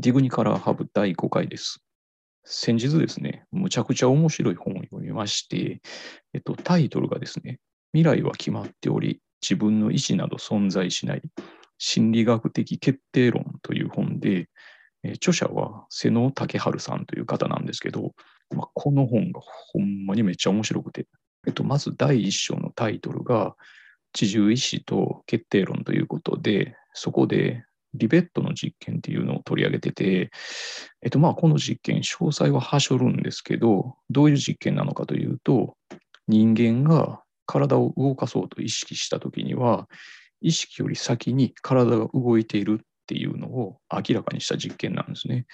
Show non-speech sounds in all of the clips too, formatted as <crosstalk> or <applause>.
ディグニカラーハブ第5回です。先日ですね、むちゃくちゃ面白い本を読みまして、えっと、タイトルがですね、未来は決まっており、自分の意思など存在しない心理学的決定論という本で、え著者は瀬野武春さんという方なんですけど、まあ、この本がほんまにめっちゃ面白くて、えっと、まず第一章のタイトルが、知獣意志と決定論ということで、そこでリベットの実験っていうのを取り上げてて、えっと、まあ、この実験、詳細ははしょるんですけど、どういう実験なのかというと、人間が体を動かそうと意識したときには、意識より先に体が動いているっていうのを明らかにした実験なんですね。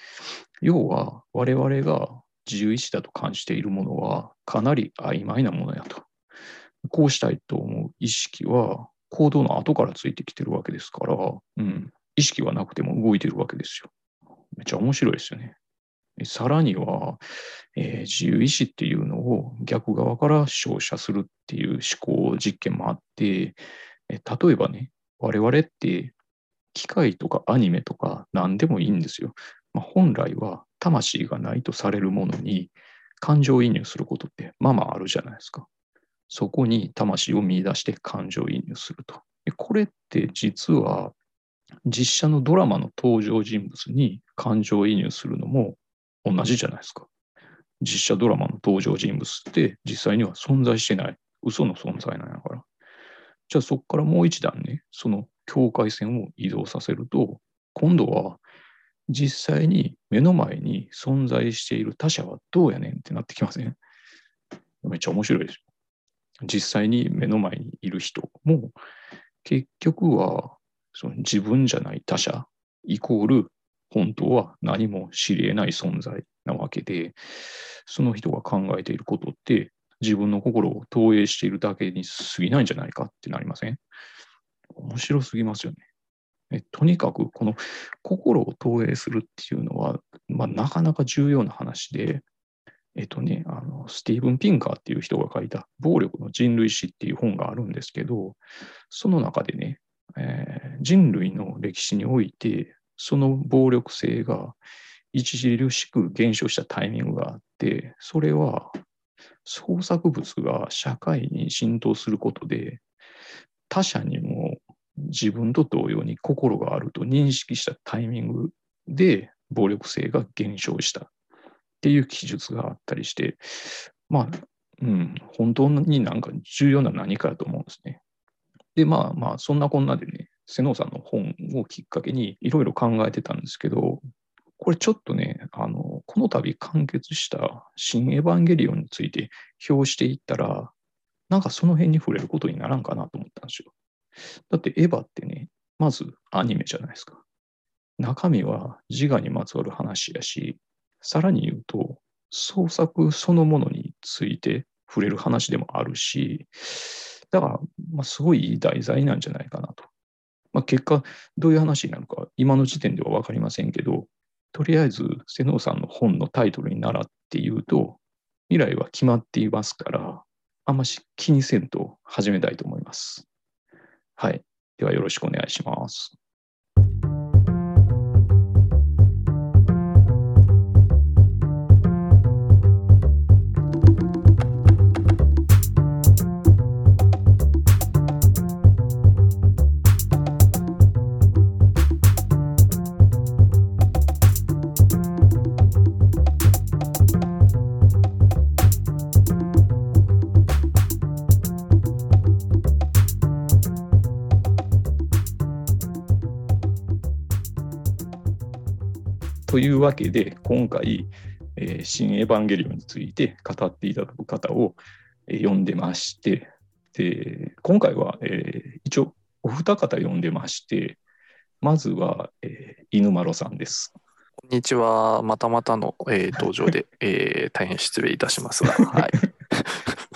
要は、我々が自由意志だと感じているものはかなり曖昧なものやと。こうしたいと思う意識は行動の後からついてきてるわけですから、うん、意識はなくても動いてるわけですよ。めっちゃ面白いですよね。さらには、えー自由意志っていうのを逆側から照射するっていう思考実験もあって、え例えばね、我々って機械とかアニメとか何でもいいんですよ。まあ、本来は魂がないとされるものに感情移入することってまあまああるじゃないですか。そこに魂を見出して感情移入すると。これって実は実写のドラマの登場人物に感情移入するのも同じじゃないですか。実写ドラマの登場人物って実際には存在してない。嘘の存在なんやから。じゃあそこからもう一段ね、その境界線を移動させると、今度は実際に目の前に存在している他者はどうやねんってなってきません？めっちゃ面白いですよ。実際に目の前にいる人も結局はその自分じゃない他者イコール本当は何も知り得ない存在なわけでその人が考えていることって自分の心を投影しているだけに過ぎないんじゃないかってなりません？面白すぎますよね。えとにかくこの心を投影するっていうのは、まあ、なかなか重要な話で、えっとね、あのスティーブン・ピンカーっていう人が書いた「暴力の人類史」っていう本があるんですけどその中でね、えー人類の歴史においてその暴力性が著しく減少したタイミングがあってそれは創作物が社会に浸透することで他者にも自分と同様に心があると認識したタイミングで暴力性が減少したっていう記述があったりして、まあ、うん、本当になんか重要な何かだと思うんですね。で、まあまあ、そんなこんなでね、瀬能さんの本をきっかけにいろいろ考えてたんですけど、これちょっとね、あの、この度完結した新エヴァンゲリオンについて表していったら、なんかその辺に触れることにならんかなと思ったんですよ。だってエヴァってね、まずアニメじゃないですか。中身は自我にまつわる話やし、さらに言うと、創作そのものについて触れる話でもあるし、だから、まあ、すごいいい題材なんじゃないかなと。まあ、結果、どういう話になるか、今の時点では分かりませんけど、とりあえず、瀬能さんの本のタイトルに習って言うと、未来は決まっていますから、あんまし気にせんと始めたいと思います。はい。ではよろしくお願いします。というわけで、今回、えー新エヴァンゲリオンについて語っていただく方を、えー呼んでまして、で今回は、えー一応お二方呼んでまして、まずは、えー犬丸さんです。こんにちは。またまたの、えー登場で、<laughs> えー大変失礼いたしますが、<laughs> はい。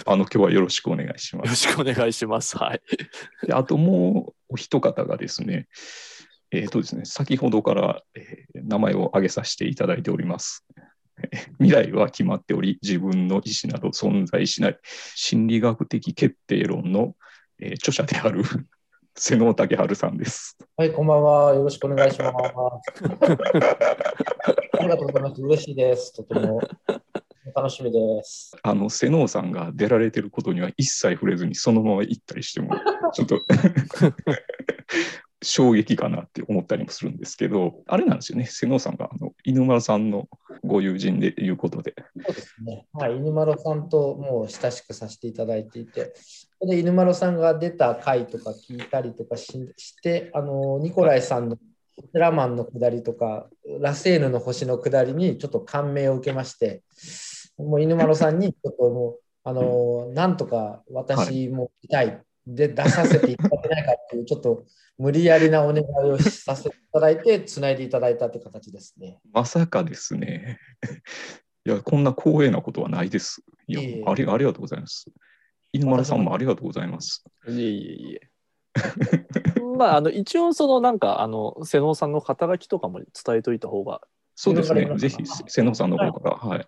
あの今日はよろしくお願いしまよろす。しくお願いします。はい。であともうお一方がですね、えーとですね、先ほどから、えー名前を挙げさせていただいております。え <laughs> ー未来は決まっており、自分の意思など存在しない心理学的決定論の、えー著者である <laughs> 瀬能武春さんです。はい、こんばんは。よろしくお願いします。<laughs> ありがとうございます。嬉しいです。とても楽しみです。あの瀬能さんが出られてることには一切触れずにそのまま行ったりしてもちょっと衝撃かなって思ったりもするんですけどあれなんですよね。瀬能さんがあの犬丸さんのご友人でいうことで。そうですね。はい、犬丸さんともう親しくさせていただいていて、で犬丸さんが出た回とか聞いたりとかしして、あのニコライさんのテラマンの下りとか、ラセーヌの星の下りにちょっと感銘を受けまして、もう犬丸さんにちょっともう、あのなんとか私も見たい、で出させていただけないかっていう、ちょっと無理やりなお願いをさせていただいて、<laughs> つないでいただいたって形ですね。まさかですね。<laughs> いやこんな光栄なことはないですいやいえいえ。ありありがとうございます。犬丸さんもありがとうございます。いえいえいえ。<laughs> まあ、あの一応そのなんかあの瀬能さんの肩書きとかも伝えといた方が。そうですね。ぜひ瀬能さんの方からはい。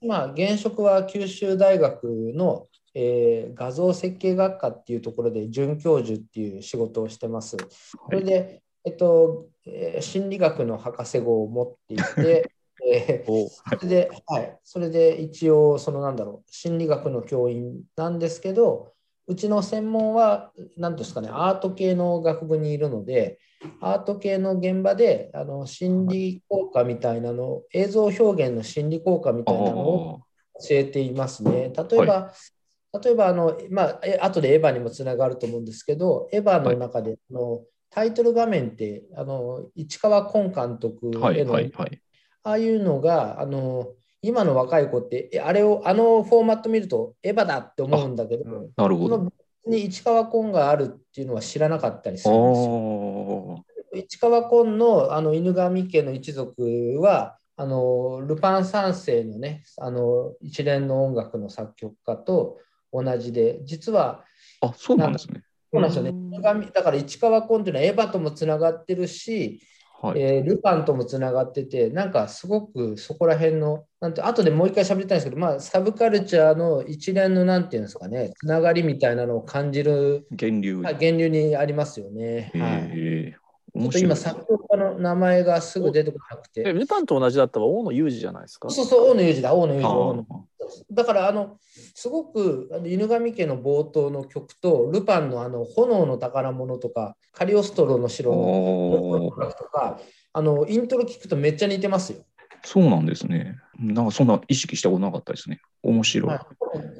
今、現職は九州大学の、えー画像設計学科っていうところで准教授っていう仕事をしてます。それで、えっとえー心理学の博士号を持っていて、<laughs> えーおそれで、はい、それで一応、そのなんだろう、心理学の教員なんですけど、うちの専門は、何ですかね、アート系の学部にいるので、アート系の現場であの心理効果みたいなの、映像表現の心理効果みあたいなのをー教えていますね。例えば、例えばあの、まあ、え後でエヴァにもつながると思うんですけど、エヴァの中で、あのタイトル画面ってあの市川崑監督はいへの、はいはいああいうのがあの今の若い子ってえあれをあのフォーマット見るとエヴァだって思うんだけど、なるほど。そのに市川崑があるっていうのは知らなかったりすあるんですよ。ー。市川崑のあの犬神家の一族はあのルパン三世のねあの一連の音楽の作曲家と同じで実はあそうなんですね。そうなんですよね。だから市川崑っていうのはエヴァともつながってるし、はい。えールパンともつながっててなんかすごくそこら辺のなんて後でもう一回喋りたいんですけど、まあ、サブカルチャーの一連のなんていうんですかねつながりみたいなのを感じる源流。はい源流にありますよね。ちょっと今、作曲家の名前がすぐ出てこなくて。えルパンと同じだったら大野裕二じゃないですか？そうそう、大野裕二だ、大野裕二。だから、あの、すごくあの犬神家の冒頭の曲と、ルパンのあの炎の宝物とか、カリオストロの城のとか、あの、イントロ聞くとめっちゃ似てますよ。そうなんですね。なんかそんな意識したことなかったですね。面白い。はい、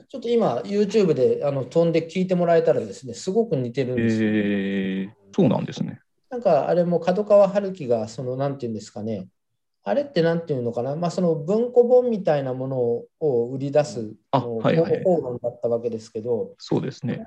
ちょっと今、YouTube であの飛んで聞いてもらえたらですね、すごく似てるんですよ。えー、そうなんですね。なんかあれも角川春樹がそのなんていうんですかね、あれってなんていうのかな、まあ、その文庫本みたいなものを売り出す方論だったわけですけど、そうですね。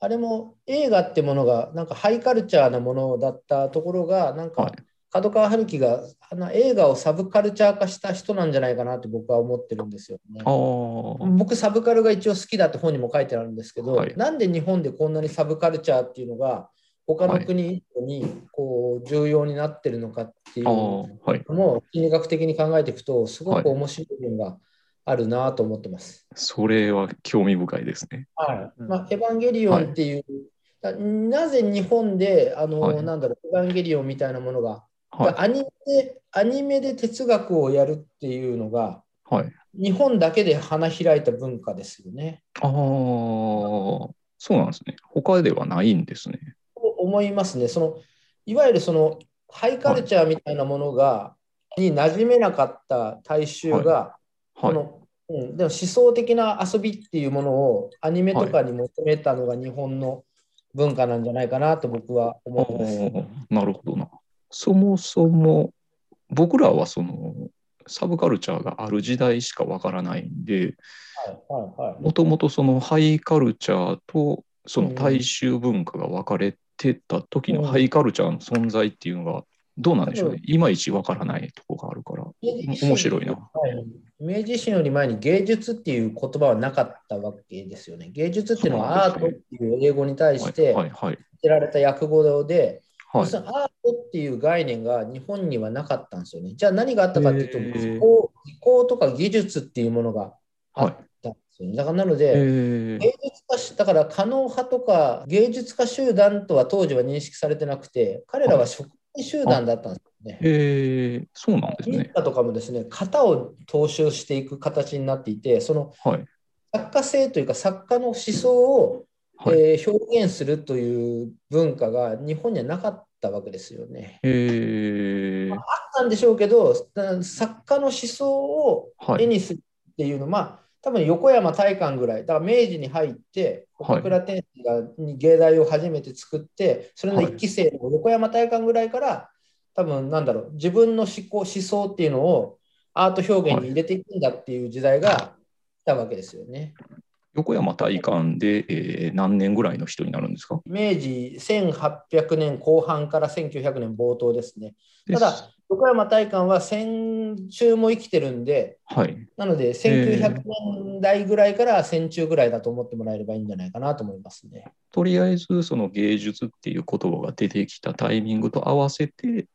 あれも映画ってものがなんかハイカルチャーなものだったところが、なんかはい。角川春樹があの映画をサブカルチャー化した人なんじゃないかなって僕は思ってるんですよね。僕、サブカルが一応好きだって本にも書いてあるんですけど、はい。なんで日本でこんなにサブカルチャーっていうのが他の国にこう重要になってるのかっていうのはい。も心理学的に考えていくとすごく面白い部分があるなと思ってます。それは興味深いですね。はいうんまあ、エヴァンゲリオンっていう、ななぜ日本であの、はいなんだろうエヴァンゲリオンみたいなものが、はい。アニメでアニメで哲学をやるっていうのがはい。日本だけで花開いた文化ですよね。ああ、そうなんですね。他ではないんですね。と思いますね。そのいわゆるそのハイカルチャーみたいなものが、に馴染めなかった大衆が、こはい。のうん、でも思想的な遊びっていうものをアニメとかに求めたのが日本の文化なんじゃないかなと僕はあ思ってます。あ、なるほどな。そもそも僕らはそのサブカルチャーがある時代しかわからないんで、はいはいはい。もともとそのハイカルチャーとその大衆文化が分かれてた時のうんハイカルチャーの存在っていうのがどうなんでしょうねう。いまいち分からないとこがあるから。面白いな。はい明治維新より前に芸術っていう言葉はなかったわけですよね。芸術っていうのはアートっていう英語に対しはいて。知られた訳語で、はいそのアートっていう概念が日本にはなかったんですよね。じゃあ何があったかっていうと、技巧とか技術っていうものがあっでですよね。だからなので、え芸術家しだから可能派とか芸術家集団とは当時は認識されてなくて、彼らは職人集団だったんですよね。えー、そうなんですね。とかもですね、型を踏襲していく形になっていて、そのはい。作家性というか作家の思想を、はい。えー表現するという文化が日本にはなかったわけですよね。えー、あったんでしょうけど、作家の思想をはい。絵にするっていうのは、まあ、多分横山大観ぐらい、だから明治に入って、はい岡倉天心がに芸大を初めて作って、それの一期生の横山大観ぐらいから、多分なんだろう、自分の思考、思想っていうのをアート表現に入れていくんだっていう時代が来たわけですよね。横山大観で、えー何年ぐらいの人になるんですか？明治1800年後半から1900年冒頭ですね。ただ、横山大観は戦中も生きてるんで、はい。なので、1900年代ぐらいから戦中ぐらいだと思ってもらえればいいんじゃないかなと思いますね。とりあえず、その芸術っていう言葉が出てきたタイミングと合わせて、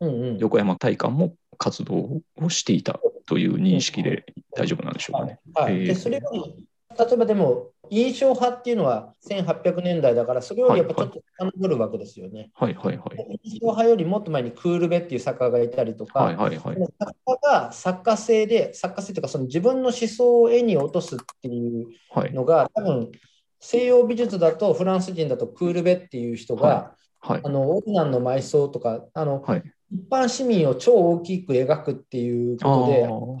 うんうん。横山大観も活動をしていたという認識で大丈夫なんでしょうかね。はい、えーでそれより、例えばでも、印象派っていうのは1800年代だから、それよりやっぱちょっと遡るわけですよね。はいはいはい。印象派よりもっと前にクールベっていう作家がいたりとか、はいはいはい。作家が作家性で、作家性というか、その自分の思想を絵に落とすっていうはい。のが、多分西洋美術だと、フランス人だとクールベっていう人が、ははい。あのオルナンの埋葬とかあの、はい。一般市民を超大きく描くっていうこ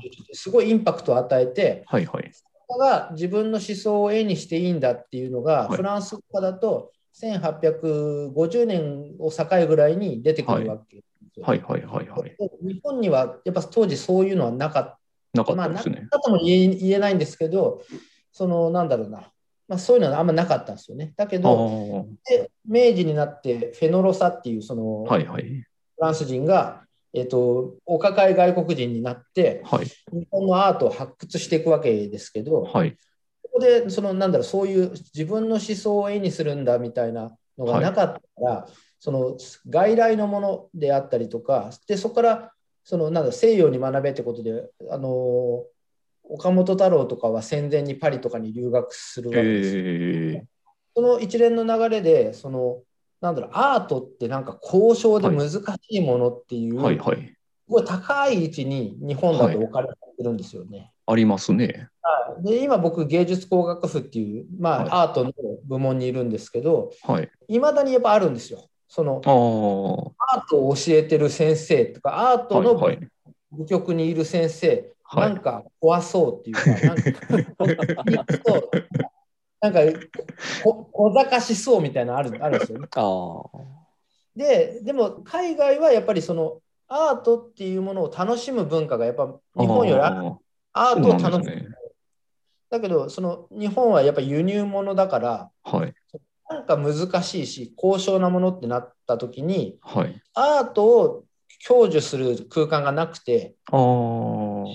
とですごいインパクトを与えてはいはい。作家が自分の思想を絵にしていいんだっていうのが、はいフランスとかだと1850年を境ぐらいに出てくるわけですよ。はいはいはいはい。日本にはやっぱ当時そういうのはなかっなかた。まあ、なかっったですね。たとも言え言えないんですけど、そのなんだろうな、まあ、そういうのはあんまなかったんですよね。だけあど、あ。で明治になってフェノロサっていうその、はいはい。フランス人が、えっとお抱え外国人になってはい日本のアートを発掘していくわけですけど、はい。ここでそのなんだろうそういう自分の思想を絵にするんだみたいなのがなかったら、その外来のものであったりとかでそこからそのなんだ西洋に学べってことであの岡本太郎とかは戦前にパリとかに留学するわけですよ。えその一連の流れでそのなんだろうアートってなんか交渉で難しいものっていう、ー、はいはい。すごい高い位置に日本だと置かれてるんですよね。ありますね。で今僕芸術工学部っていう、まあはいアートの部門にいるんですけどはい。いまだにやっぱあるんですよ。そのアートを教えてる先生とかアートのいはい。部局にいる先生、はないんか怖そうっていうか、なんか <laughs> なんかこ小賢しそうみたいなのあるあるんですよね。あででも海外はやっぱりそのアートっていうものを楽しむ文化がやっぱ日本よりアートを楽しむ。ねだけどその日本はやっぱ輸入物だからーはい。なんか難しいし高尚なものってなった時にはい。アートを享受する空間がなくて。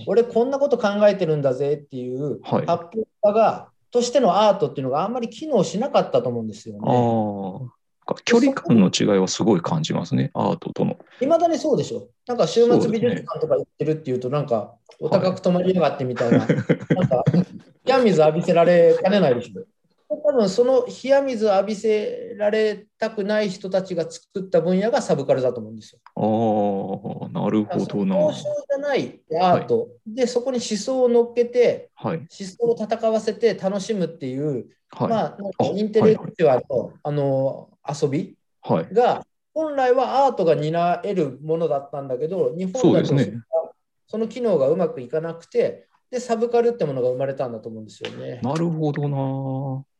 俺こんなこと考えてるんだぜっていうはい発表家がとしてのアートっていうのがあんまり機能しなかったと思うんですよね。ああ。距離感の違いはすごい感じますね。アートとの。いまだにそうでしょ。なんか週末美術館とか行ってるっていうと、なんかお高く泊まりやがってみたいな、なんか冷水浴びせられかねないでしょ。多分その冷水浴びせられたくない人たちが作った分野がサブカルだと思うんですよ。ああ、なるほどな。交渉じゃないアート、でそこに思想を乗っけてはい。思想を戦わせて楽しむっていう、はい。まあなんかインテレクチュアの,、あの遊びはい。が本来はアートが担えるものだったんだけど日そ本だとうですね。その機能がうまくいかなくてでサブカルってものが生まれたんだと思うんですよね。なるほどな。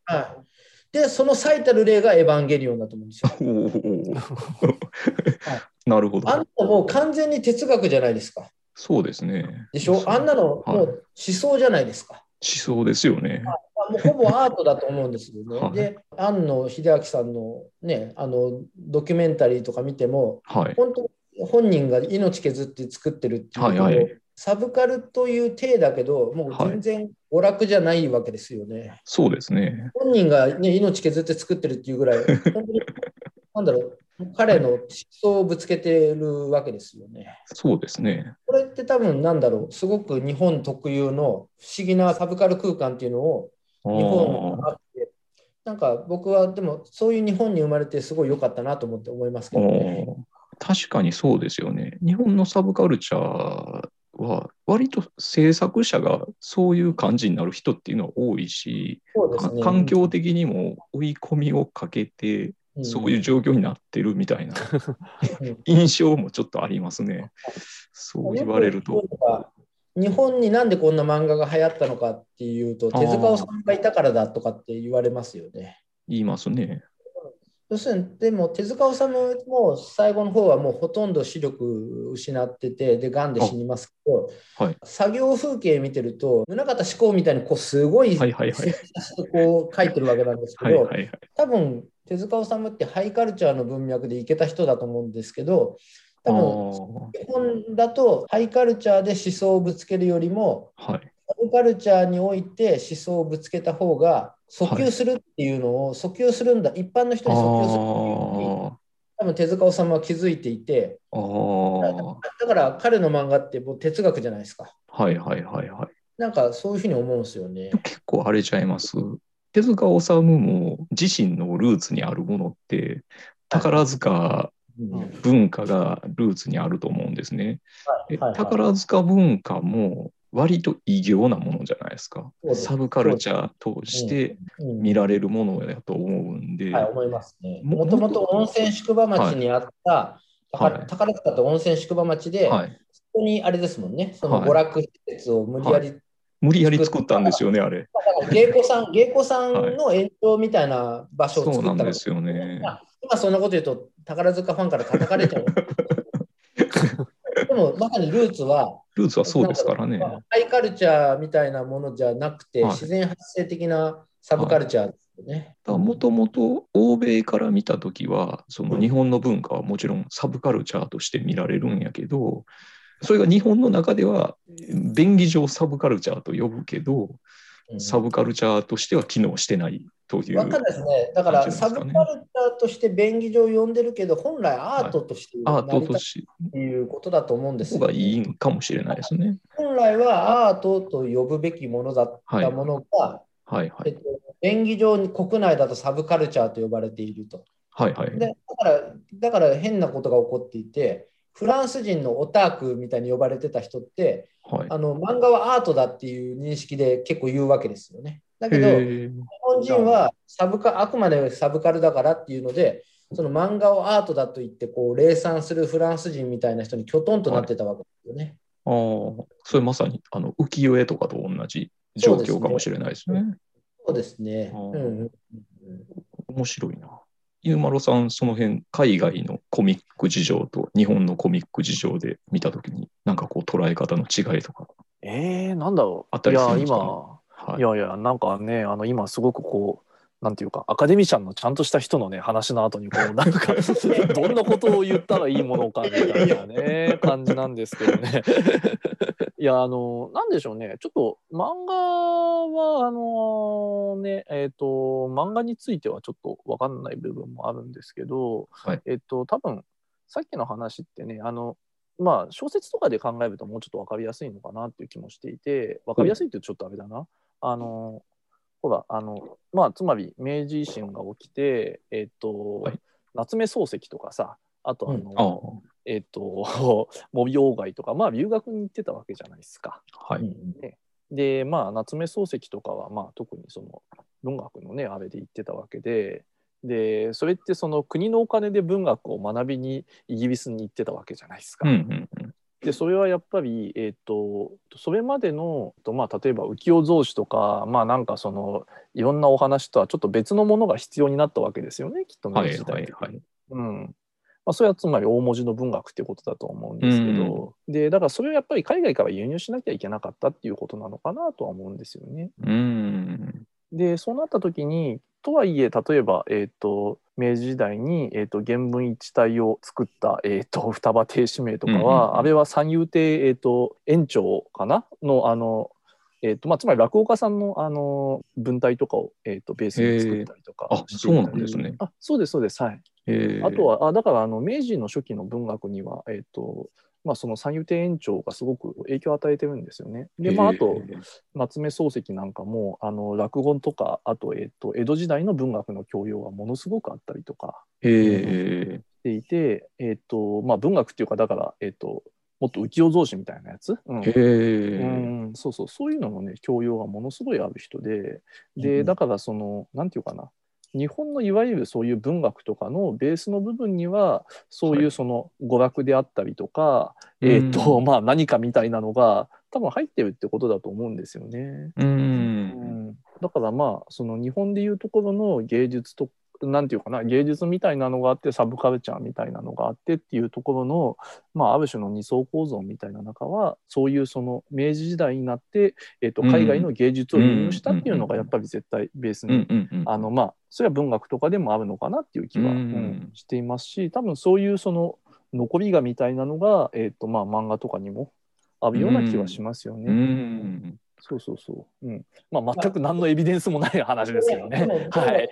はい、でその最たる例がエヴァンゲリオンだと思うんですよ。<laughs> なるほど。あんなのもう完全に哲学じゃないですか。そうですね。でしょ？あんなのもうはい思想じゃないですか。思想ですよね。もうほぼアートだと思うんですよね。はいで、庵野秀明さんのね、あのドキュメンタリーとか見ても、はい。本当本人が命削って作ってるっていうはいはいサブカルという体だけど、もう全然娯楽じゃないわけですよね。そうですね。本人が、ね、命削って作ってるっていうぐらい、<laughs> 本当になんだろう、彼の思想をぶつけてるわけですよね。そうですね。これって多分なんだろう、すごく日本特有の不思議なサブカル空間っていうのをあ日本にーあって、なんか僕はでもそういう日本に生まれてすごい良かったなと思って思いますけどね。確かにそうですよね。日本のサブカルチャーは、割と制作者がそういう感じになる人っていうのは多いし、ね。環境的にも追い込みをかけて、うんそういう状況になってるみたいなうん <laughs> 印象もちょっとありますね。そう言われると。日本になんでこんな漫画が流行ったのかっていうと、手塚治虫がいたからだとかって言われますよね。言いますね。要するに、でも手塚治虫も最後の方はもうほとんど視力失ってて、で、癌で死にますけど、はい。作業風景見てると、宗像志功みたいにこうすごいはいはいはい。精査してこう書いてるわけなんですけど、はいはいはい。多分手塚治虫ってハイカルチャーの文脈でいけた人だと思うんですけど、多分日本だとハイカルチャーで思想をぶつけるよりも、はい。サブカルチャーにおいて思想をぶつけた方が訴求するっていうのを、訴求するんだ、一般の人に訴求するっていうのに、あ多分手塚治虫は気づいていて、だから彼の漫画ってもう哲学じゃないですか。はいはいはいはい。なんかそういうふうに思うんですよね。結構あれちゃいます？手塚治虫も自身のルーツにあるものって、宝塚うん文化がルーツにあると思うんですね。ではいはい宝塚文化も割と異形なものじゃないですか。サブカルチャーとしてうん。見られるものやと思うんで、はい、思いますね。ももともと温泉宿場町にあった、はい。宝宝塚って温泉宿場町で、はい、そこにあれですもんね、そのはい娯楽施設を無理やり、無理やり作ったんですよね、あれ。芸妓さん、<laughs> 芸妓さんの延長みたいな場所をそう作ったわけなんですよね。まあ今そんなこと言うと、宝塚ファンから叩かれちゃう。<laughs> でも、まさにルーツは、ルーツはそうですからね。ハイカルチャーみたいなものじゃなくて、はい自然発生的なサブカルチャーですよね。もともと欧米から見たときは、その日本の文化はもちろんサブカルチャーとして見られるんやけど、それが日本の中では便宜上サブカルチャーと呼ぶけど、うんサブカルチャーとしては機能してないという。わかんないですね。だから、サブカルチャーとして便宜上呼んでるけど、本来アートとしてアートとしっていうことだと思うんです方よ、がいいんかもしれないですね。本来はアートと呼ぶべきものだったものが、はいはい。えっと、便宜上に国内だとサブカルチャーと呼ばれていると。はいはい。でだからだから変なことが起こっていて、フランス人のオタークみたいに呼ばれてた人って、はい、あの漫画はアートだっていう認識で結構言うわけですよね。だけど、日本人はサブカあくまでサブカルだからっていうので、その漫画をアートだと言ってこう礼賛するフランス人みたいな人にきょとんとなってたわけですよね。ああ、それまさにあの浮世絵とかと同じ状況かもしれないですね。そうですね。あーうんうんうん面白いな。ゆうまろさん、その辺、海外のコミック事情と日本のコミック事情で見たときに、なんかこう捉え方の違いとか。えー、なんだろう。あったりするんいや、ですか？ね今、はい。いやいや、なんかね、あの今すごくこう、なんていうか、アカデミシャンのちゃんとした人のね、話の後に、こう、なんか、<laughs> どんなことを言ったらいいものかみたいなね、感じなんですけどね。<laughs> いや、あの、なんでしょうね、ちょっと漫画は、あのね、えっ、と、漫画についてはちょっとわかんない部分もあるんですけど、はいえっ、と、多分さっきの話ってね、あの、まあ、小説とかで考えるともうちょっと分かりやすいのかなっていう気もしていて、分かりやすいってちょっとあれだな。あの、ほら、あの、まあ、つまり明治維新が起きて、えっ、と、はい夏目漱石とかさ、あとあの、ああ、えっ、と、<laughs> 模様街とか、まあ、留学に行ってたわけじゃないですか。はい。うんで、まあ、夏目漱石とかは、まあ、特にその文学のね、あれで言ってたわけで、で、それってその国のお金で文学を学びにイギリスに行ってたわけじゃないですか。うんうんうん。でそれはやっぱり、えー、とそれまでの、とまあ、例えば浮世草子とかまあなんかそのいろんなお話とはちょっと別のものが必要になったわけですよねきっと明はい治時代はいはいうんまあ、それはつまり大文字の文学っていうことだと思うんですけど、でだからそれをやっぱり海外から輸入しなきゃいけなかったっていうことなのかなとは思うんですよね。うーん。でそうなった時にとはいえ例えば、えー、と明治時代に、えー、と原文一体を作った、えー、と双葉亭指名とかは、うんうんうんあれは三遊亭、えー、と園長かな？のあのえーとまあ、つまり落語家さんの、あの文体とかを、えー、とベースに作ったりとか。へー。あそうなんですね。あそうですそうです。はい。えー。あとはあだからあの明治の初期の文学には、えーとまあ、その三遊亭園長がすごく影響を与えてるんですよね。で、まあ、あとえー夏目漱石なんかもあの落語とかあと,、えー、と江戸時代の文学の教養がものすごくあったりとかえーしていて、えーとまあ、文学っていうかだから、えー、ともっと浮世草子みたいなやつ、うん。えー。うん、そうそう。そういうののね教養がものすごいある人でうんでだからそのなんていうかな日本のいわゆるそういう文学とかのベースの部分にはそういうその娯楽であったりとか、えーとうん <laughs> まあ、何かみたいなのが多分入ってるってことだと思うんですよね。ううんん、だからまあその日本でいうところの芸術となんていうかな芸術みたいなのがあってサブカルチャーみたいなのがあってっていうところの、まあ、ある種の二層構造みたいな中はそういうその明治時代になって、えー、とうん海外の芸術を輸入したっていうのうんがやっぱり絶対ベースに、うんうんうんあのまあそれは文学とかでもあるのかなっていう気は、うんうんしていますし多分そういうその残りがみたいなのが、えーとまあ、漫画とかにもあるような気はしますよね。うんそうそうそう。うん。まあ、全く何のエビデンスもない話ですけどね。<laughs> はい。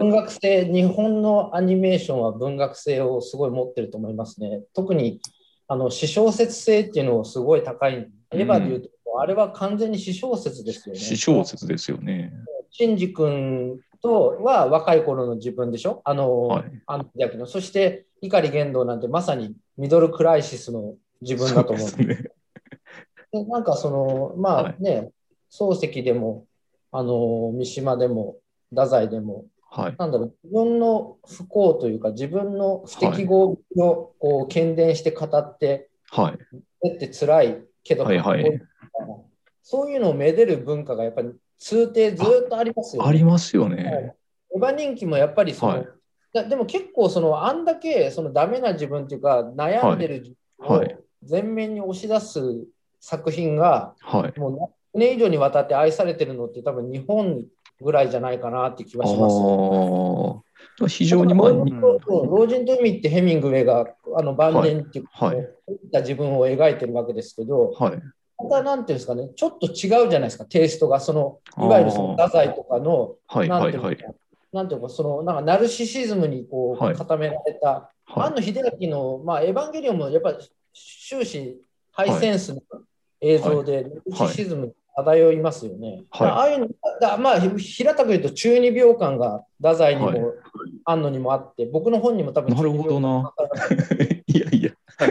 文学性、日本のアニメーションは文学性をすごい持ってると思いますね。特にあの私小説性っていうのをすごい高い。エヴァでいうと、あれは完全に私小説ですよね。詩小説ですよね。シンジ君とは若い頃の自分でしょ？あの、はいあの。そして、碇玄道なんてまさにミドルクライシスの自分だと思う。そうね。でなんかその、まあはいね、漱石でも、あの、三島でも、太宰でも、はい。なんだろう、自分の不幸というか、自分の不適合をこう喧伝して語って、はい。えって辛いけど、はいはいそういうのをめでる文化がやっぱり通底ずっとありますよね。ありますよはいね。エヴァ人気もやっぱりその、はいだでも結構そのあんだけそのダメな自分っていうか悩んでる自分をはい前面に押し出す作品がはい。もう何年以上にわたって愛されてるのって多分日本ぐらいじゃないかなって気あがします。あ。非常にまあ、老人と海ってヘミングウェイがあの晩年っていうか、はいはいた自分を描いてるわけですけど、はい。またなんていうんですかね、ちょっと違うじゃないですか、テイストが、そのいわゆるその太宰とかの、はい。はい。なんていうのはい。なんていうか、そのなんかナルシシズムにこうはい固められた、はい。庵野秀明の、まあ、エヴァンゲリオンもやっぱり終始ハイセンスの映像で、ナルシシズム漂いますよね。はいああいうのだまあ、平たく言うと中二病感が太宰にも、はい庵野にもあって、僕の本にも多分なるほどな <laughs> いやいや。<laughs>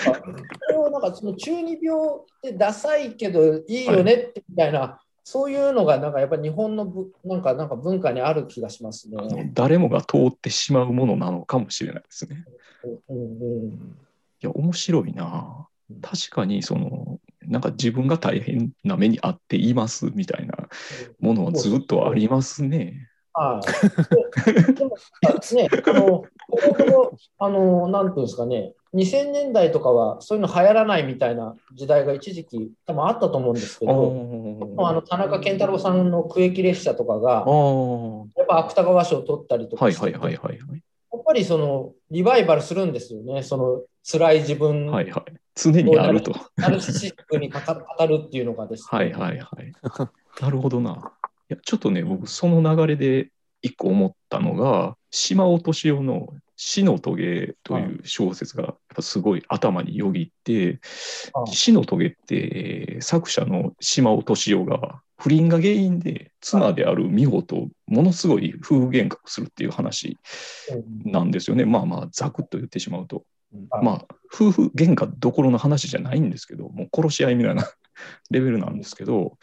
それをなんかその中二病ってダサいけどいいよねってみたいな、そういうのがなんかやっぱり日本のぶなんかなんか文化にある気がしますね。誰もが通ってしまうものなのかもしれないですね。うんうん、いや、面白いな。確かに、その、なんか自分が大変な目に遭っていますみたいなものはずっとありますね。はい。ででもね、あの、このあの、なんていうんですかね、2000年代とかはそういうの流行らないみたいな時代が一時期多分あったと思うんですけあど、あーの田中健太郎さんの区域列車とかが。やっぱ芥川賞を取ったりとはいかはいはいはいはい。やっぱりそのリバイバルするんですよね、その辛い自分、はいはい。常にあると。ナルシシスクにかか <laughs> 語るっていうのがですね。はいはいはい。なるほどな。いや、ちょっとね、僕、その流れで一個思ったのが、島尾敏夫の死の棘という小説がやっぱすごい頭によぎって、はい死の棘って作者の島尾敏夫が不倫が原因で妻である美穂とものすごい夫婦喧嘩をするっていう話うんなんですよね。まあまあ、ざくっと言ってしまうと。まあ、夫婦喧嘩どころの話じゃないんですけど、もう殺し合いみたいな <laughs> レベルなんですけど、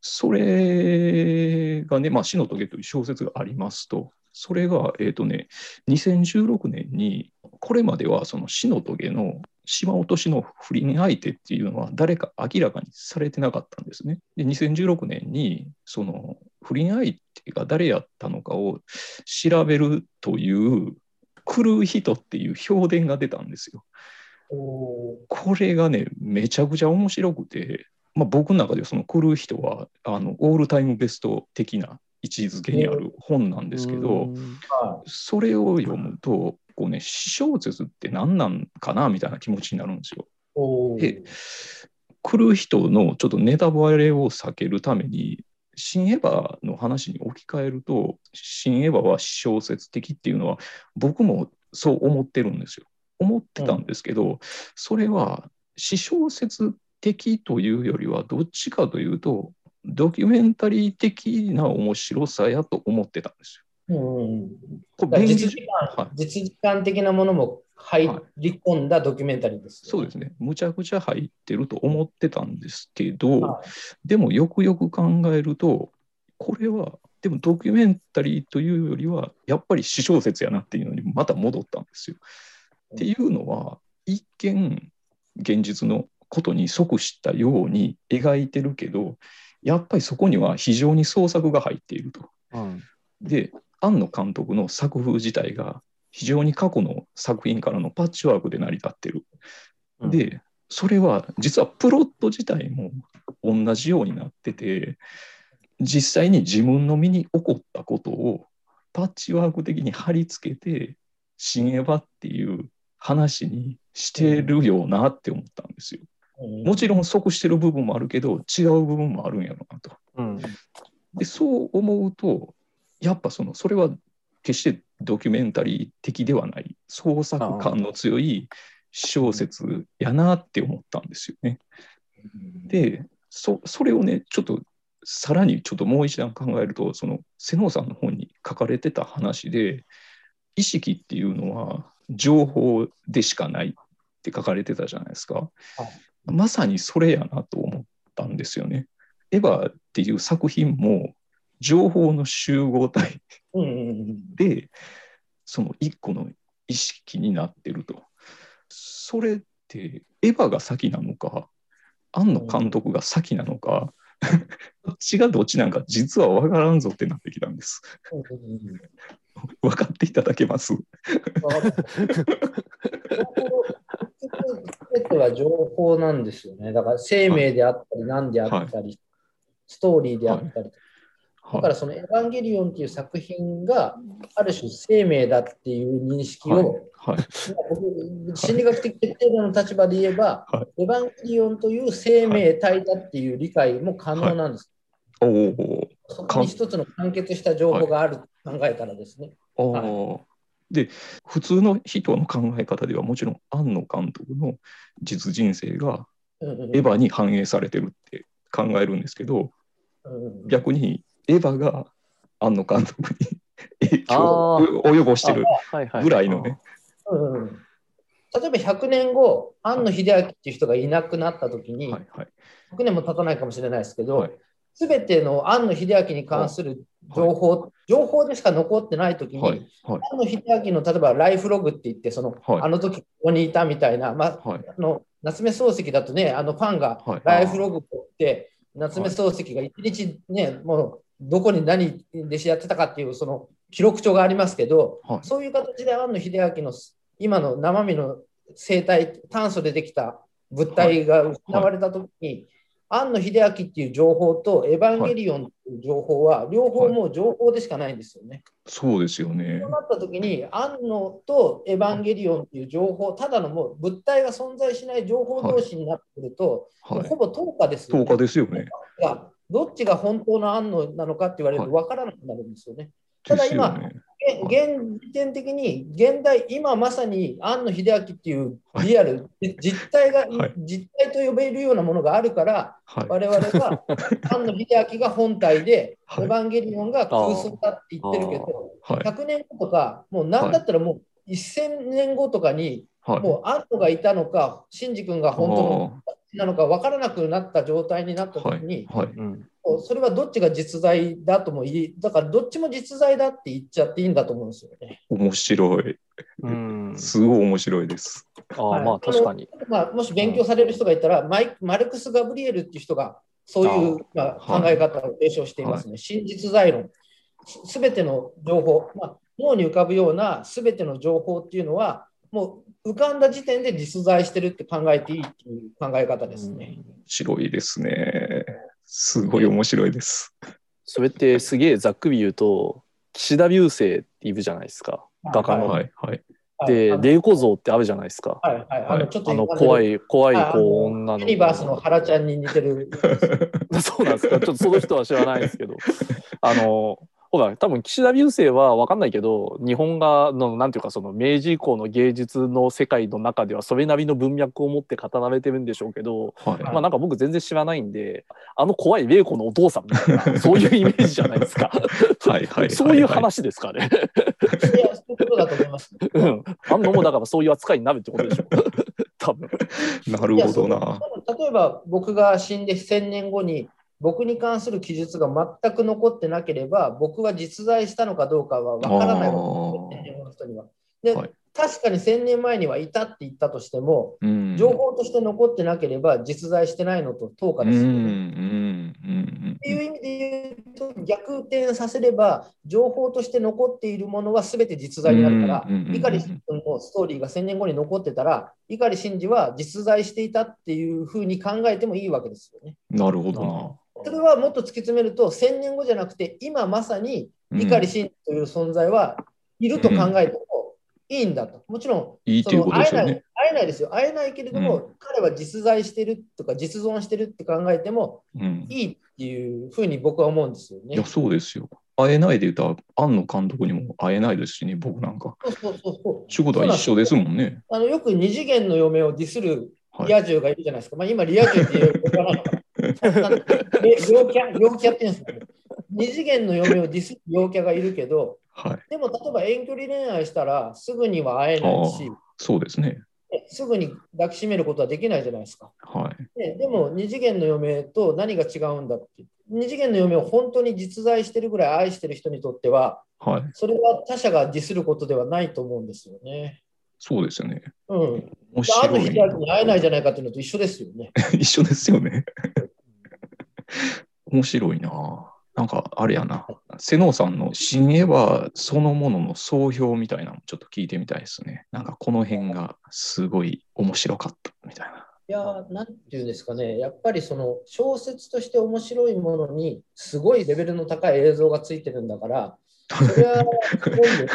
それがね、まあ、死の棘という小説がありますと、それが、えっ、とね、2016年に、これまではその死の棘の島落としの不倫相手っていうのは誰か明らかにされてなかったんですね。で、2016年に、その不倫相手が誰やったのかを調べるという、狂う人っていう評伝が出たんですよ。これがね、めちゃくちゃ面白くて、まあ、僕の中ではその狂う人はあのオールタイムベスト的な位置づけにある本なんですけど、それを読むと、こうね、詩小説って何なんかなみたいな気持ちになるんですよ。で来る人のちょっとネタバレを避けるために、新エヴァの話に置き換えると、新エヴァは小説的っていうのは、僕もそう思ってるんですよ。思ってたんですけど、それは私小説的というよりは、どっちかというと、ドキュメンタリー的な面白さやと思ってたんですよ。うんこれ実時間、はい実時間的なものも入り込んだドキュメンタリーです、そうですね、むちゃくちゃ入ってると思ってたんですけど、はいでもよくよく考えると、これは、でもドキュメンタリーというよりは、やっぱり私小説やなっていうのにまた戻ったんですよ。っていうのは、一見、現実のことに即したように描いてるけど、やっぱりそこには非常に創作が入っていると。うんで、庵野監督の作風自体が非常に過去の作品からのパッチワークで成り立ってる。うんで、それは実はプロット自体も同じようになってて、実際に自分の身に起こったことをパッチワーク的に貼り付けて、新エヴァっていう話にしてるよなって思ったんですよ。うんもちろん即してる部分もあるけど、違う部分もあるんやろなと。うんでそう思うとやっぱそのそれは決してドキュメンタリー的ではない創作感の強い小説やなって思ったんですよね。でそそれをねちょっとさらにちょっともう一段考えるとその瀬能さんの本に書かれてた話で意識っていうのは情報でしかないって書かれてたじゃないですか。まさにそれやなと思ったんですよね。エヴァっていう作品も情報の集合体でその一個の意識になってると。それってエヴァが先なのか庵野監督が先なのか、どっちがどっちなんか実は分からんぞってなってきたんです。分かっていただけます？すべては情報なんですよね。だから生命であったり、何であったり、ストーリーであったり。だからその「エヴァンゲリオン」っていう作品がある種生命だっていう認識を、はい。はい。僕心理学的決定論の立場で言えば、はエヴァンゲリオンという生命体だっていう理解も可能なんです。おおそこに一つの完結した情報があると考えたらですね。おー。で普通の人の考え方ではもちろん庵野監督の実人生がうんうんうん。エヴァに反映されてるって考えるんですけどうんうん。逆にエヴァが庵野監督に影響を及ぼしてるはいはい。ぐらいのね。うんうん例えば100年後、庵野秀明っていう人がいなくなった時に、はいはい。100年も経たないかもしれないですけどはい、すべ、ての庵野秀明に関する情報、情報でしか残ってない時に、はい。はい。庵野秀明の例えばライフログって言って、その、はい。あの時ここにいたみたいな、まあ、はい。あの夏目漱石だとね、あのファンがはい。ライフログを取って、夏目漱石が一日ね、もうどこに何弟子やってたかっていうその記録帳がありますけど、はいそういう形で庵野秀明の今の生身の生態、炭素でできた物体が失われたときに、庵野秀明っていう情報とエヴァンゲリオンっていう情報は、両方もう情報でしかないんですよね。そうですよねそう。なったときに、庵野とエヴァンゲリオンっていう情報、ただのもう物体が存在しない情報同士になってくると、はいほぼ10日ですよ、10日ですよね。がどっちが本当の庵野なのかって言われると分からなくなるんですよね。ただですよね。げ現時点的に現代今まさに庵野秀明っていうリアル、<laughs> 実体が、はい実体と呼べるようなものがあるからはい。我々は <laughs> 庵野秀明が本体で、はいエヴァンゲリオンが空想だって言ってるけどはい。100年後とかもう何だったらもう1000年後とかにはい。もう庵野がいたのかシンジ君が本当のなのか分からなくなった状態になった時に、はい。うんもうそれはどっちが実在だとも言いだからどっちも実在だって言っちゃっていいんだと思うんですよね。面白い。うんすごい面白いです。あはまあ確かに。まあ、もし勉強される人がいたら、マイマルクス・ガブリエルっていう人がそういうまあ、はい考え方を提唱していますね。真実在論。すべての情報、まあ、脳に浮かぶようなすべての情報っていうのは、もう浮かんだ時点で実在してるって考えていいっていう考え方ですね。面白いですね。すごい面白いです。それってすげえざっくり言うと岸田流星っているじゃないですか画家の。はい。はい。て、はい霊子像ってあるじゃないですか。はいはい。あの、ちょっとあの怖い。い、怖いこう女のユニバースの原ちゃんに似てる。<laughs> そうなんですか。ちょっとその人は知らないですけど。あの、ほら、多分岸田流星は分かんないけど、日本画の、なんていうか、その明治以降の芸術の世界の中では、それなりの文脈を持って語られてるんでしょうけど、はい。まあなんか僕全然知らないんで、あの怖い玲子のお父さんみたいな、そういうイメージじゃないですか。はいはい。そういう話ですかね。いや、そういうことだと思います。うん。あんのもだからそういう扱いになるってことでしょ。<laughs> 多分。なるほどな。例えば僕が死んで1000年後に僕に関する記述が全く残ってなければ僕は実在したのかどうかは分からないわけですよ、1000年後の人には。で、はい確かに1000年前にはいたって言ったとしても、うん。情報として残ってなければ実在してないのと等価ですよね。ん。うん。っていう意味で言うと逆転させれば情報として残っているものは全て実在になるから碇君のストーリーが1000年後に残ってたら碇シンジは実在していたっていうふうに考えてもいいわけですよね。なるほどな。それはもっと突き詰めると1000年後じゃなくて今まさにうん碇シンジという存在はいると考えてもいいんだと。もちろんいい会えない会えないですよ。会えないけれども、彼は実在してるとか実存してるって考えてもうん。いいっていうふうに僕は思うんですよね。いや、そうですよ。会えないで言ったら、庵野監督にも会えないですしね、僕なんか。そうそうそう。仕事は一緒ですもんね。あのよく二次元の嫁をディスるはいリア充がいるじゃないですか。まあ、今、リア充っていう言わないのか陽キャ、陽キャって言うんですかね。二次元の嫁をディスる陽キャがいるけど、はい。でも例えば遠距離恋愛したらすぐには会えないし、そうですね。すぐに抱きしめることはできないじゃないですか。はい。ででも二次元の嫁と何が違うんだって。二次元の嫁を本当に実在してるぐらい愛してる人にとっては、はい。それは他者がディスることではないと思うんですよね。そうですよね。うん。面安白い。野秀明に会えないじゃないかっていうのと一緒ですよね。<laughs> 一緒ですよね。面白いな。なんか、あれやな。瀬能さんの新エヴァそのものの総評みたいなのもちょっと聞いてみたいですね。なんか、この辺がすごい面白かったみたいな。いやーなんていうんですかね、やっぱりその小説として面白いものにすごいレベルの高い映像がついてるんだから、それはすごいよね。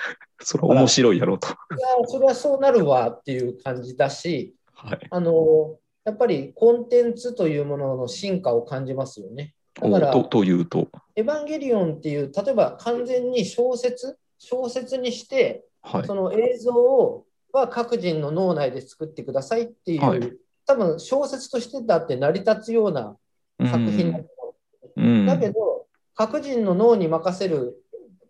<laughs> それは面白いやろうと。いやそれはそうなるわっていう感じだし、はい。あのやっぱりコンテンツというものの進化を感じますよね。だから、おとというと、エヴァンゲリオンっていう、例えば完全に小説、小説にして、はいそ。の映像をは各人の脳内で作ってくださいっていう、はい多分小説としてだって成り立つような作品だと思ううんだけど、各人の脳に任せる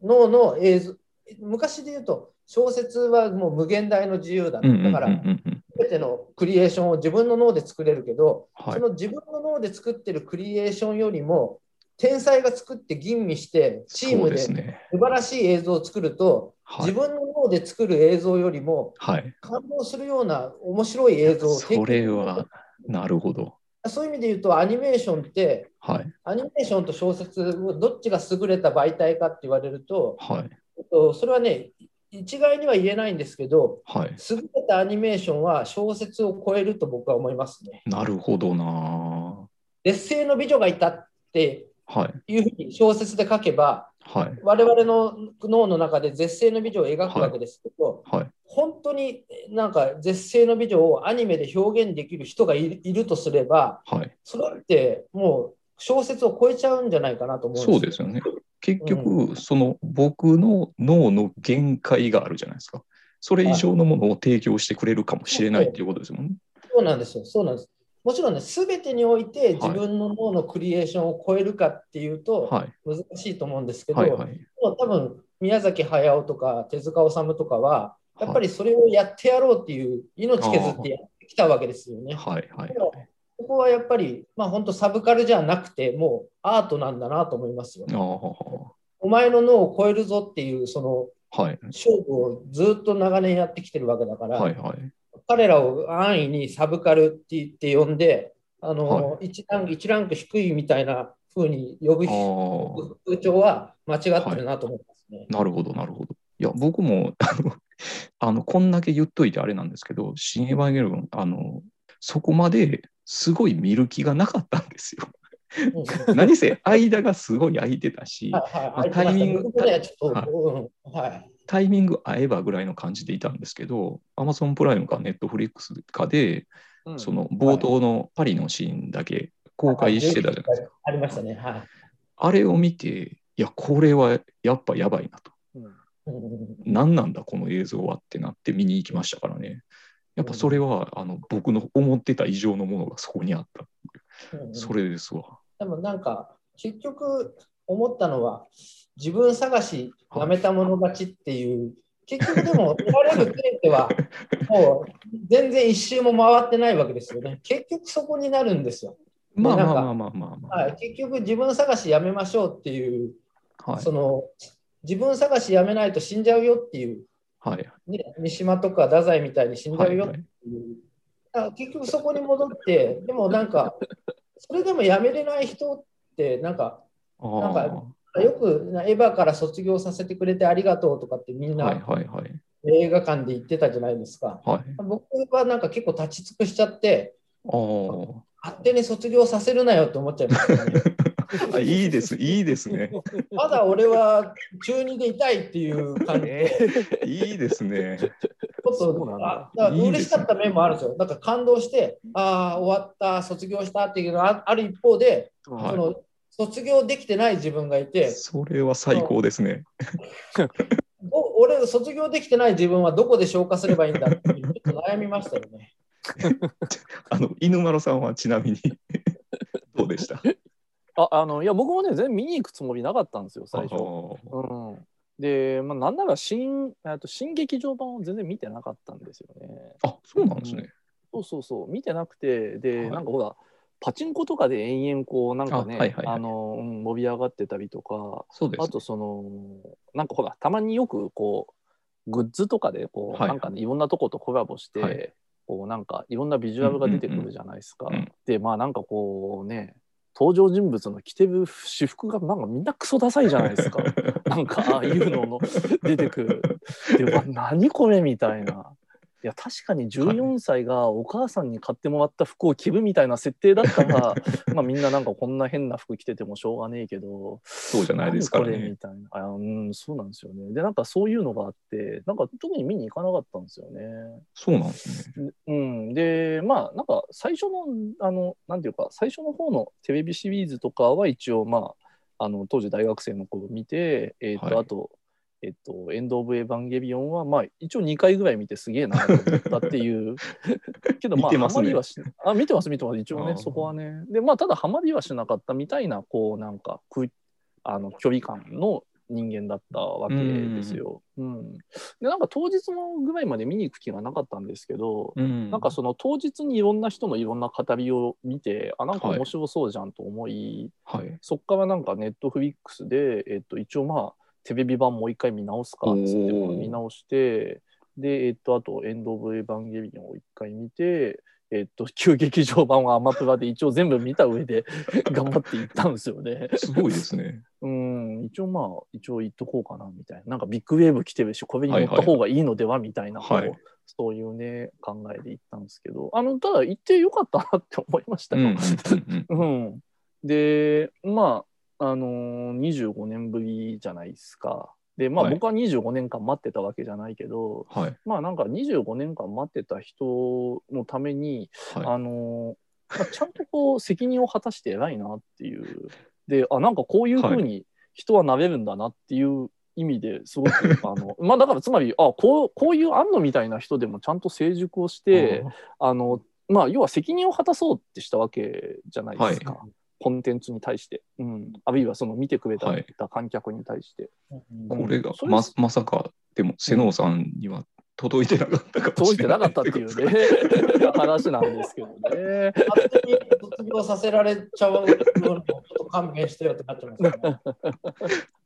脳の映像、昔で言うと、小説はもう無限大の自由だ。だから、うん全てのクリエーションを自分の脳で作れるけど、はいその自分の脳で作ってるクリエーションよりも、天才が作って吟味して、チームで素。晴らしい映像を作ると、はい。自分の脳で作る映像よりも、はい。感動するような面白い映像をそれは、なるほど。そういう意味で言うと、アニメーションって、はい。アニメーションと小説、どっちが優れた媒体かって言われると、はい。えっとそれはね、一概には言えないんですけど、はい。優れたアニメーションは小説を超えると僕は思いますね。なるほどな。劣勢の美女がいたってはい。いうふうに小説で書けば、はい。我々の脳の中で絶世の美女を描くわけですけど、はい。本当になんか絶世の美女をアニメで表現できる人がいるいるとすれば、はい。それってもう小説を超えちゃうんじゃないかなと思うんそうですよね。結局、その僕の脳の限界があるじゃないですか。それ以上のものを提供してくれるかもしれないっていうことですもんね。そうなんですよ。そうなんです。もちろんね、すべてにおいてい自分の脳のクリエーションを超えるかっていうとはい。難しいと思うんですけど、はい。多分宮崎駿とか手塚治虫とかは、やっぱりそれをやってやろうっていう命削ってやってきたわけですよね。はい。はい。ここはやっぱり、まあ本当サブカルじゃなくて、もうアートなんだなと思いますよ。あお前の脳を超えるぞっていうその。勝負をずっと長年やってきてるわけだから、はい。はい。彼らを安易にサブカルって言って呼んで、あの、は一ランク一ランク低いみたいな風に呼ぶ。風潮は間違ってるなと思いますね。なるほど、なるほど。いや、僕も、あの、あのこんだけ言っといてあれなんですけど、新エヴァンゲリオン、あの、そこまですごい見る気がなかったんですよ。うん何せ、間がすごい空いてたし、まあタイミング。タイミング合えばぐらいの感じでいたんですけど、Amazon プライムか Netflix かで、うんその冒頭のパリのシーンだけ公開してたじゃないですか。ありましたね。はい。あれを見て、いや、これはやっぱやばいなと。うんうん何なんだ、この映像はってなって見に行きましたからね。やっぱそれは、あの僕の思ってた以上のものがそこにあった。それですわ。でもなんか結局思ったのは自分探しやめた者勝ちっていう、結局でも得られる点では <laughs> もう全然一周も回ってないわけですよね。結局そこになるんですよ。まあまあまあまあまあまあ。はい、結局自分探しやめましょうっていう、はい。その自分探しやめないと死んじゃうよっていう、はい。ね、三島とか太宰みたいに死んじゃうよっはいていう。だから結局そこに戻って、でもなんか、それでもやめれない人って、なんか、あなんかあよくエヴァから卒業させてくれてありがとうとかってみんはいなはいはい。映画館で言ってたじゃないですか。はい。僕はなんか結構立ち尽くしちゃって。勝手に卒業させるなよって思っちゃいましたね。<laughs> あいいです、いいですね。まだ俺は中2でいたいっていう感じで、えいいですね。ちょっとあだから嬉しかった面もあるんですよ。なんか感動して、ああ、終わった、卒業したっていうのがあある一方で、ーはいその卒業できてない自分がいて、それは最高ですね。<laughs> お俺、卒業できてない自分はどこで消化すればいいんだってちょっと悩みましたよね。<laughs> あの、犬丸さんはちなみに <laughs> どうでした？ああのいや僕もね全然見に行くつもりなかったんですよ最初。うん、で、まあ、なんなら新あと新劇場版を全然見てなかったんですよね。あ、そうなんですね。そうそうそう見てなくてで、はいなんかほらパチンコとかで延々こうなんかねあはいはいはいあのうん伸び上がってたりとかそうです、ね。あとそのなんかほらたまによくこうグッズとかでこう、はいなんかねいろんなとことコラボして、はいこうなんかいろんなビジュアルが出てくるじゃないですか。うんうんうんでまあなんかこうね登場人物の着てる私服がなんかみんなクソダサいじゃないですか。<laughs> なんかああいうのの出てくる。で、うわ、何これみたいな。いや、確かに14歳がお母さんに買ってもらった服を着るみたいな設定だったら、<laughs> まあみんななんかこんな変な服着ててもしょうがねえけど、そうじゃないですからね何これみ。たいな。あうん、そうなんですよね。で、なんかそういうのがあって、なんか特に見に行かなかったんですよね。そうなんですね。うん、でまあなんか最初のあのなんていうか最初の方のテレビシリーズとかは一応まああの当時大学生の頃見て、えーとはいあと、えっと「エンド・オブ・エヴァンゲリオン」はまあ一応2回ぐらい見てすげえなと思ったっていう。<laughs> けどまあ見てますね。ハマりはしあ見てます見てます一応ねそこはね。でまあただハマりはしなかったみたいなこうなんかくあの距離感の人間だったわけですよ。うん、でなんか当日のぐらいまで見に行く気がなかったんですけど、うん。なんかその当日にいろんな人のいろんな語りを見てあなんか面白そうじゃんと思い、はい。そっからなんかネットフリックスで、えっと、一応まあテレビ版もう一回見直すかっつって見直してで、えっと、あと「エンド・オブ・エヴァンゲリオン」を一回見て、えっと、<laughs> 旧劇場版はアマプラで一応全部見た上で <laughs> 頑張っていったんですよね。すごいですね。<laughs> うん。一応まあ一応言っとこうかなみたいな。なんかビッグウェーブ来てるしこれに乗った方がいいのではみたいな、はい。こうそういうね考えで行ったんですけど。あのただ行ってよかったなって思いましたうんよ。うんうん。うん。でまああのー、25年ぶりじゃないですか。でまあ、はい僕は25年間待ってたわけじゃないけど、はい。まあなんか25年間待ってた人のためにはあのーまあ、ちゃんとこう責任を果たして偉いなっていう。で、あ、なんかこういうふうに人はなれるんだなっていう意味ですごく、<laughs> あの、まあだからつまり、あ、こう、こういう安野みたいな人でもちゃんと成熟をしい。て、あの、まあ要は責任を果たそうってしたわけじゃないですか。はコンテンツに対して、うん、あるいはその見てくれた,、はい観客に対して。これがままさか、でも、瀬能さんには届いてなかったかも届いしてれなないかったっていうね、<laughs> 話なんですけどね。勝手に卒業させられちゃうのをちょっと勘弁してよってなってますね。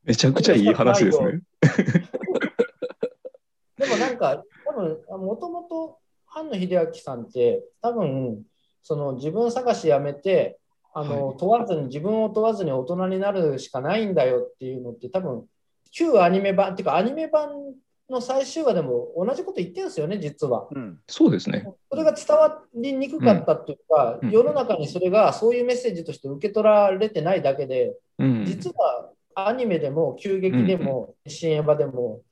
めちゃくちゃいい話ですね。<laughs> でもなんか、多分もともと菅野秀明さんって、多分その自分探しやめて、あのはい問わずに自分を問わずに大人になるしかないんだよっていうのって、多分旧アニメ版っていうか、アニメ版の最終話でも同じこと言ってるんですよね、実は。うんそうですね。それが伝わりにくかったっていうか、うん世の中にそれがそういうメッセージとして受け取られてないだけで、うん。実はアニメでも、急激でも、新エヴァでも、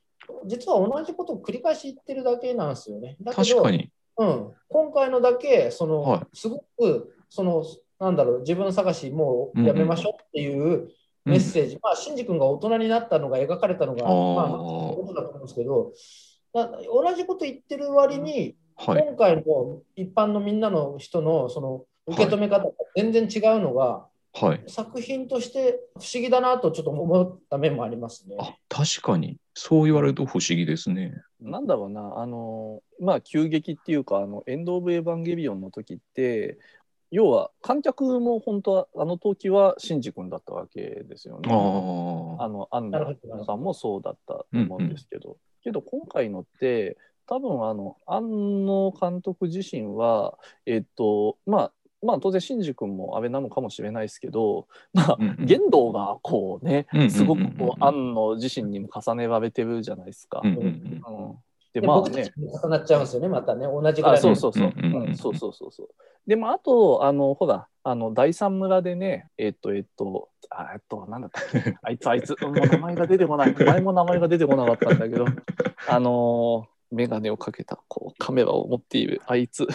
実は同じことを繰り返し言ってるだけなんですよね。だけど確かに。うん、今回のだけ、その、はすごく、その、なんだろう、自分探しもうやめましょうっていうメッセージ、まあ、シンジ君が大人になったのが描かれたのが、まあ、ことだと思うんですけど、だ同じこと言ってる割に、はい。今回の一般のみんなの人のその受け止め方が全然違うのが、はい。作品として不思議だなとちょっと思った面もありますね。あ、確かに。そう言われると不思議ですね。なんだろうな、あの、まあ、急激っていうか、あの、エンド・オブ・エヴァンゲリオンの時って、要は観客も本当はあの時はシンジ君だったわけですよね。ああのアンナさんもそうだったと思うんですけど、けど今回のって多分あの庵野監督自身はえっとまあまあ当然シンジ君もあれなのかもしれないですけど、まあうんうん言動がこうねうんうんうんうんすごくこう庵野自身にも重ねられてるじゃないですか。あ。うんうんうん。うんででまあね僕たちも重なっちゃうんですよね、またね、同じぐらあいのそうそうそう、そうそうそうそう。でもあとあのほらあの第三村でねえっとえっとあえっとなんだったっけ。あいつあいつもう名前が出てこない。前も名前が出てこなかったんだけどあの眼鏡をかけたこうカメラを持っているあいつ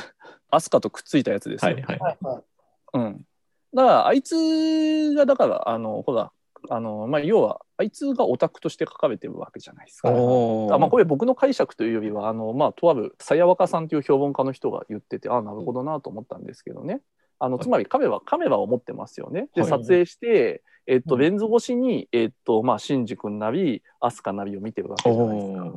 アスカとくっついたやつですよ、はいはい。はいはい。うん、だからあいつがだからあのほらあのまあ要はあいつがオタクとして書かれてるわけじゃないですか。おあまあ、これ僕の解釈というよりはあの、まあ、とあるさやわかさんという評論家の人が言っててああなるほどなと思ったんですけどね。あのはい。つまりカメラカメラを持ってますよね。ではい。撮影して、えっと、うん。レンズ越しに、えっとまあ、シンジ君なりアスカなりを見てるわけじゃないですか。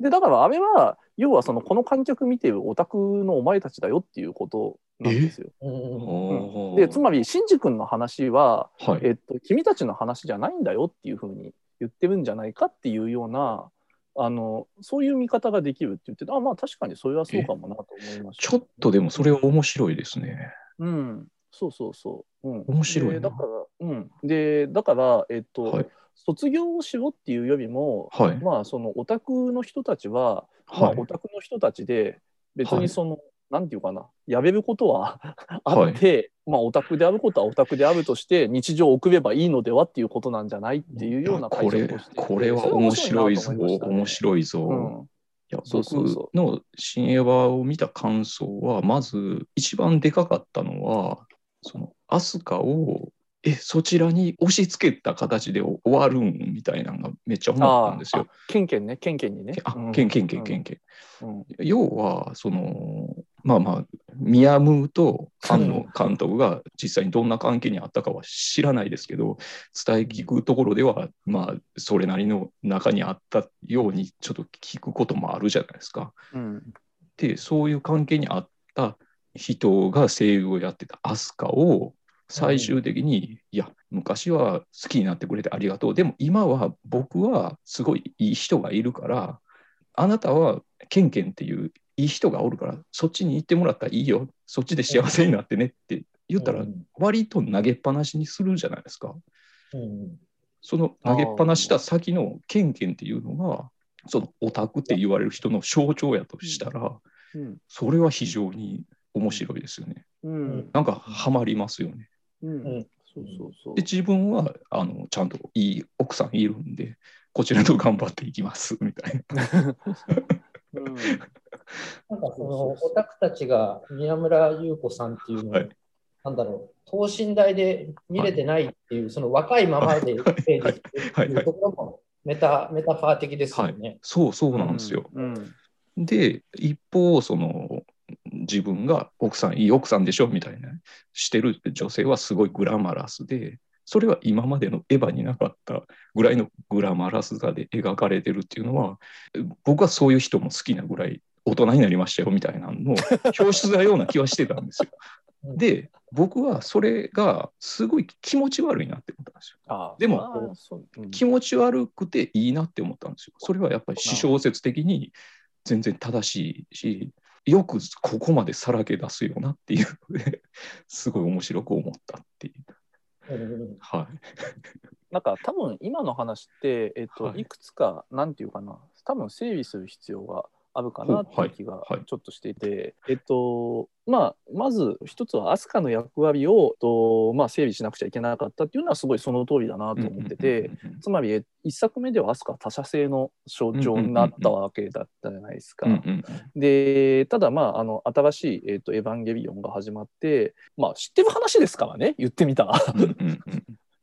おでだからあれは要はそのこの観客見てるオタクのお前たちだよっていうことなんですよ。うんでつまりシンジ君の話は、はい。えっと、君たちの話じゃないんだよっていうふうに言ってるんじゃないかっていうようなあのそういう見方ができるって言っててあまあ確かにそれはそうかもなと思いました。ちょっとでもそれは面白いですね。うん、そうそうそう。うん、面白いなでだから、うん、でだから、えっとはい卒業をしろっていうよりも、はい。まあそのオタクの人たちは、まあはいオタクの人たちで別はいにその、なんていうかなやめることは <laughs> あって、まあオタクであることはオタクであるとして日常を送ればいいのではっていうことなんじゃないっていうような解これ釈をしていてこれは面白いぞ。面白いぞ。う僕の新エヴァを見た感想は、まず一番でかかったのは、そのアスカをえそちらに押し付けた形で終わるんみたいなのがめっちゃ思ったんですよ。あケンケンね。ケンケンにね。あうん、ケンケンケンケンケ要はそのまあまあミヤムーと庵野監督が実際にどんな関係にあったかは知らないですけど伝え聞くところではまあそれなりの中にあったようにちょっと聞くこともあるじゃないですか。うん。でそういう関係にあった人が声優をやってたアスカを最終的に、いや昔は好きになってくれてありがとう。でも今は僕はすごいいい人がいるからあなたはケンケンっていういい人がおるからそっちに行ってもらったらいいよ。そっちで幸せになってねって言ったらうん。割と投げっぱなしにするじゃないですか。うん。その投げっぱなしした先のケンケンっていうのがそのオタクって言われる人の象徴やとしたら、うん。それは非常に面白いですよね。うん。なんかハマりますよね。うん。うん。そうそうそう。で自分はあのちゃんといい奥さんいるんでこちらと頑張っていきます <laughs> みたいな。うん。なんかそのオタクたちが宮村優子さんっていうのを、はい。なんだろう、等身大で見れてないっていう、その若いままでプレイできてるっていうところもメタメタファー的ですよね。そうそうなんですよ。うん。で一方その自分が奥さんいい奥さんでしょみたいなしてる女性はすごいグラマラスでそれは今までのエヴァになかったぐらいのグラマラスさで描かれてるっていうのは僕はそういう人も好きなぐらい大人になりましたよみたいなのの表出なような気はしてたんですよ。で僕はそれがすごい気持ち悪いなって思ったんですよ。あでもうん気持ち悪くていいなって思ったんですよ。それはやっぱり私小説的に全然正しいし、よくここまでさらけ出すよなっていうので、<laughs> すごい面白く思ったっていう。うんはい。なんか多分今の話って、えっとはいい、くつかなんていうかな多分整理する必要があるかなっていう気がはいはい。ちょっとしていて、えっとまあまず一つは飛鳥の役割をと、まあ、整備しなくちゃいけなかったっていうのはすごいその通りだなと思ってて、つまりえ一作目では飛鳥は他者性の象徴になったわけだったじゃないですか。でただまああの新しい、えっと「エヴァンゲリオン」が始まってまあ知ってる話ですからね言ってみたら。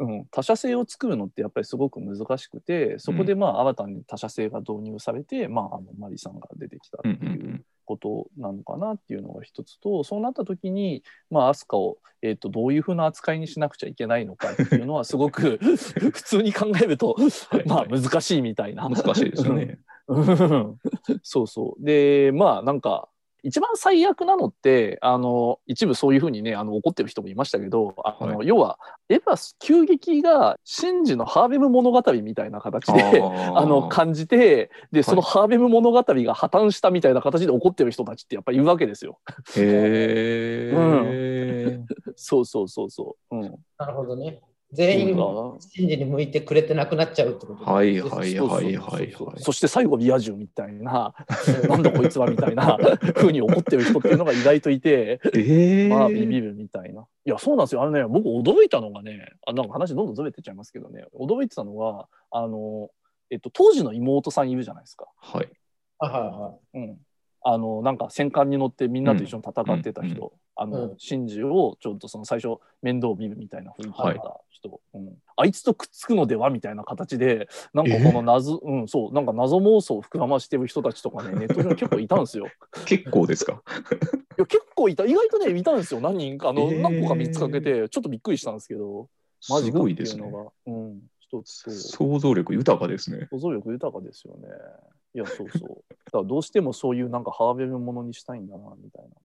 うんうんうんうん、他者性を作るのってやっぱりすごく難しくてそこでまあ新たに他者性が導入されて、まあ、あのマリさんが出てきたってうんうんいううんことなのかなっていうのが一つとそうなった時に、まあ、アスカを、えー、とどういうふうな扱いにしなくちゃいけないのかっていうのはすごく <laughs> 普通に考えるとはいまあ難しいみたいな。難しいですよね。うんそうそう。で、まあなんか、一番最悪なのって、あの、一部そういうふうにね、あの怒ってる人もいましたけど、あの、は要は、エヴァス急激がシンジのハーベム物語みたいな形で、ああの感じてでそのハーベム物語が破綻したみたいな形で怒ってる人たちってやっぱりいるわけですよ。へえ。<laughs> そうそうそうそう。うん、なるほどね。全員信じに向いてくれてなくなっちゃうってことはいはいはいはいはい。そして最後リア充みたいななんだこいつはみたいな風に怒ってる人っていうのが意外といて。ええ。まあビビるみたいな。いやそうなんですよ。あのね僕驚いたのがねあなんか話どんどんずれてっちゃいますけどね驚いてたのがあの、えっと、当時の妹さんいるじゃないですか。はい。はいはうん、あのなんか戦艦に乗ってみんなと一緒に戦ってた人、うんあの、うん真珠をちょっとその最初面倒を見るみたいな雰囲気だった人、うん、あいつとくっつくのではみたいな形でなんかこの謎、うんそうなんか謎妄想を膨らましてる人たちとかね <laughs> ネット上に結構いたんですよ。結構ですか？<laughs> いや結構いた意外とねいたんですよ何人かあの、えー何個か見つかけてちょっとびっくりしたんですけどマジすかってごいうのが、うん、一つと。想像力豊かですね。想像力豊かですよね。いや、そうそう。だからどうしてもそういうなんかハーベルものにしたいんだな、みたいな